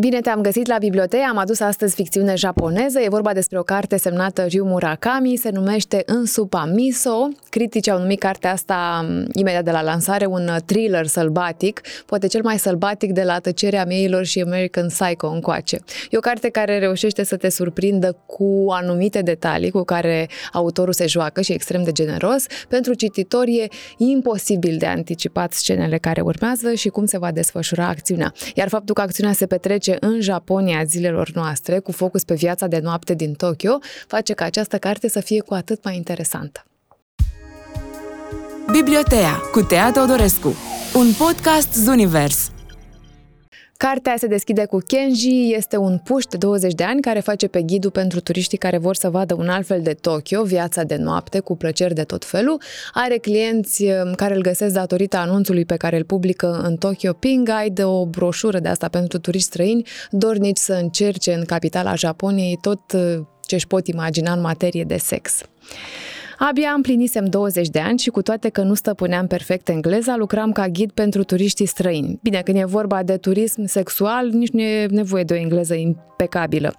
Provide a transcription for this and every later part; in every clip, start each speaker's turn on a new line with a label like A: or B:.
A: Bine te-am găsit la bibliotecă, am adus astăzi ficțiune japoneză, e vorba despre o carte semnată Ryu Murakami, se numește În supa miso. Criticii au numit cartea asta imediat de la lansare un thriller sălbatic, poate cel mai sălbatic de la tăcerea mieilor și American Psycho încoace. E o carte care reușește să te surprindă cu anumite detalii cu care autorul se joacă și e extrem de generos. Pentru cititori e imposibil de anticipat scenele care urmează și cum se va desfășura acțiunea. Iar faptul că acțiunea se petrece petrece în Japonia zilelor noastre, cu focus pe viața de noapte din Tokyo, face ca această carte să fie cu atât mai interesantă.
B: Bibliotea cu Tea Teodorescu, un podcast Zunivers.
A: Cartea se deschide cu Kenji, este un puș de 20 de ani care face pe ghidul pentru turiștii care vor să vadă un alt fel de Tokyo, viața de noapte, cu plăceri de tot felul. Are clienți um, care îl găsesc datorită anunțului pe care îl publică în Tokyo Ping Guide, o broșură de asta pentru turiști străini, dornici să încerce în capitala Japoniei tot uh, ce își pot imagina în materie de sex. Abia împlinisem 20 de ani și cu toate că nu stăpâneam perfect engleza, lucram ca ghid pentru turiștii străini. Bine, când e vorba de turism sexual, nici nu e nevoie de o engleză impecabilă.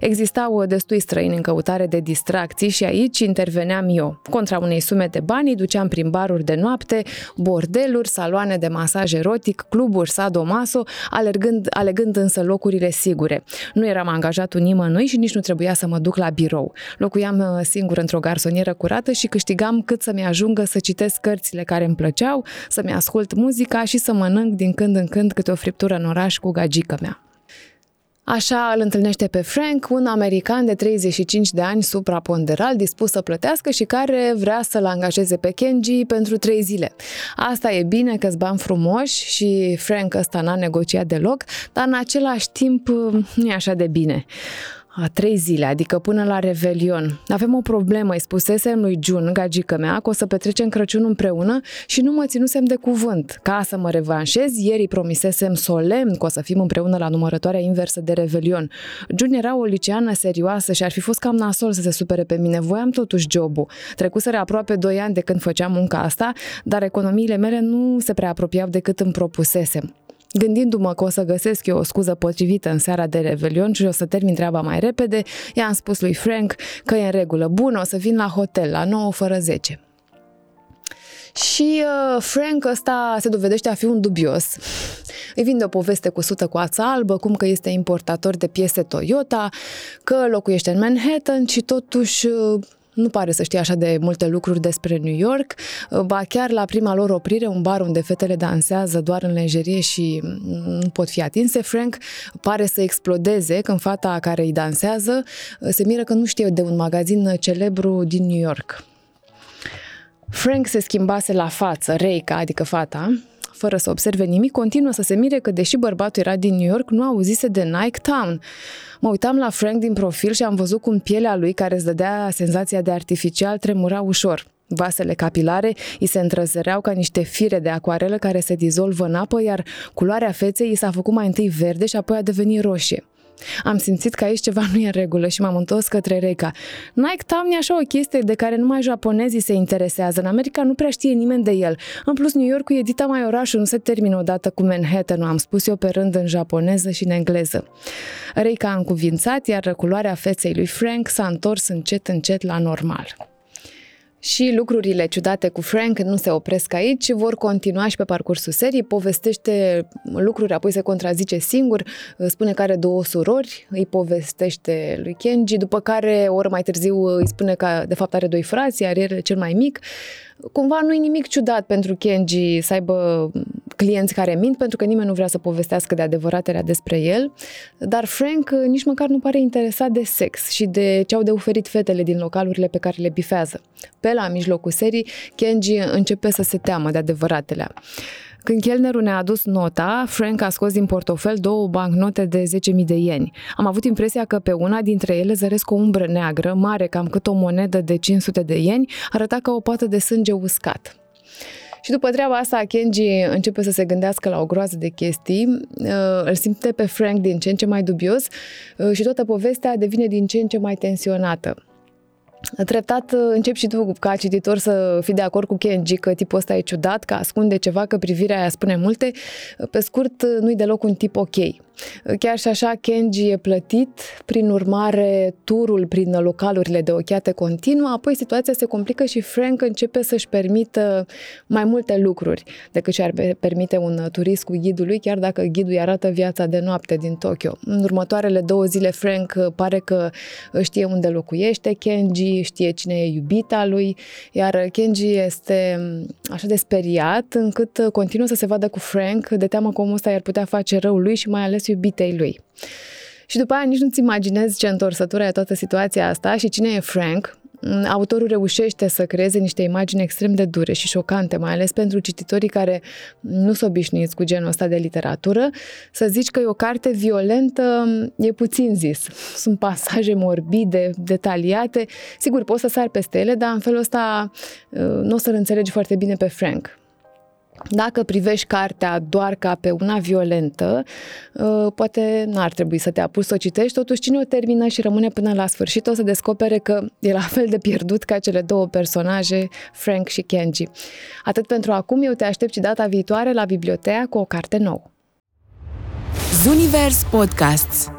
A: Existau destui străini în căutare de distracții și aici interveneam eu. Contra unei sume de bani, îi duceam prin baruri de noapte, bordeluri, saloane de masaj erotic, cluburi sadomaso, alergând, alegând însă locurile sigure. Nu eram angajat un nimănui și nici nu trebuia să mă duc la birou. Locuiam uh, singur într-o garsonieră curată dată și câștigam cât să-mi ajungă să citesc cărțile care îmi plăceau, să-mi ascult muzica și să mănânc din când în când câte o friptură în oraș cu gagică mea. Așa îl întâlnește pe Frank, un american de 35 de ani supraponderal, dispus să plătească și care vrea să-l angajeze pe Kenji pentru 3 zile. Asta e bine că bani frumoși și Frank ăsta n-a negociat deloc, dar în același timp nu e așa de bine a trei zile, adică până la Revelion. Avem o problemă, îi spusesem lui Jun, gagică mea, că o să petrecem Crăciun împreună și nu mă ținusem de cuvânt. Ca să mă revanșez, ieri îi promisesem solemn că o să fim împreună la numărătoarea inversă de Revelion. Jun era o liceană serioasă și ar fi fost cam nasol să se supere pe mine. Voiam totuși jobul. Trecuseră aproape doi ani de când făceam munca asta, dar economiile mele nu se prea apropiau decât îmi propusesem. Gândindu-mă că o să găsesc eu o scuză potrivită în seara de Revelion și o să termin treaba mai repede, i-am spus lui Frank că e în regulă. Bun, o să vin la hotel la 9 fără 10. Și uh, Frank ăsta se dovedește a fi un dubios. Îi vinde o poveste cu sută cu ața albă, cum că este importator de piese Toyota, că locuiește în Manhattan și totuși uh, nu pare să știe așa de multe lucruri despre New York, ba chiar la prima lor oprire, un bar unde fetele dansează doar în lenjerie și nu pot fi atinse, Frank pare să explodeze când fata care îi dansează se miră că nu știe de un magazin celebru din New York. Frank se schimbase la față, Reika, adică fata, fără să observe nimic, continuă să se mire că, deși bărbatul era din New York, nu auzise de Nike Town. Mă uitam la Frank din profil și am văzut cum pielea lui, care îți dădea senzația de artificial, tremura ușor. Vasele capilare îi se întrăzăreau ca niște fire de acuarelă care se dizolvă în apă, iar culoarea feței i s-a făcut mai întâi verde și apoi a devenit roșie. Am simțit că aici ceva nu e în regulă și m-am întors către Reca. Nike Town e așa o chestie de care numai japonezii se interesează. În America nu prea știe nimeni de el. În plus, New York e dita mai orașul, nu se termină odată cu Manhattan, nu am spus eu pe rând în japoneză și în engleză. Reika a încuvințat, iar culoarea feței lui Frank s-a întors încet, încet la normal. Și lucrurile ciudate cu Frank nu se opresc aici, vor continua și pe parcursul serii, povestește lucruri, apoi se contrazice singur, spune că are două surori, îi povestește lui Kenji, după care o oră mai târziu îi spune că de fapt are doi frați, iar el cel mai mic. Cumva nu e nimic ciudat pentru Kenji să aibă clienți care mint, pentru că nimeni nu vrea să povestească de adevăratele despre el, dar Frank nici măcar nu pare interesat de sex și de ce au de oferit fetele din localurile pe care le bifează. Pe la mijlocul serii, Kenji începe să se teamă de adevăratele. Când chelnerul ne-a adus nota, Frank a scos din portofel două bancnote de 10.000 de ieni. Am avut impresia că pe una dintre ele zăresc o umbră neagră, mare cam cât o monedă de 500 de ieni, arăta ca o poată de sânge uscat. Și după treaba asta, Kenji începe să se gândească la o groază de chestii, uh, îl simte pe Frank din ce în ce mai dubios uh, și toată povestea devine din ce în ce mai tensionată. Treptat încep și tu ca cititor să fii de acord cu Kenji că tipul ăsta e ciudat, că ascunde ceva, că privirea aia spune multe. Pe scurt, nu-i deloc un tip ok. Chiar și așa, Kenji e plătit, prin urmare, turul prin localurile de ochiate continuă, apoi situația se complică și Frank începe să-și permită mai multe lucruri decât și-ar permite un turist cu ghidul lui, chiar dacă ghidul îi arată viața de noapte din Tokyo. În următoarele două zile, Frank pare că știe unde locuiește Kenji, știe cine e iubita lui, iar Kenji este așa de speriat încât continuă să se vadă cu Frank, de teamă că omul ăsta i-ar putea face rău lui și mai ales iubitei lui. Și după aia nici nu-ți imaginezi ce întorsătură e toată situația asta și cine e Frank, autorul reușește să creeze niște imagini extrem de dure și șocante, mai ales pentru cititorii care nu sunt obișnuiți cu genul ăsta de literatură. Să zici că e o carte violentă e puțin zis. Sunt pasaje morbide, detaliate. Sigur, poți să sari peste ele, dar în felul ăsta uh, nu o să-l înțelegi foarte bine pe Frank. Dacă privești cartea doar ca pe una violentă, uh, poate n-ar trebui să te apuci să o citești, totuși cine o termină și rămâne până la sfârșit o să descopere că e la fel de pierdut ca cele două personaje, Frank și Kenji. Atât pentru acum, eu te aștept și data viitoare la biblioteca cu o carte nouă.
B: Zunivers Podcasts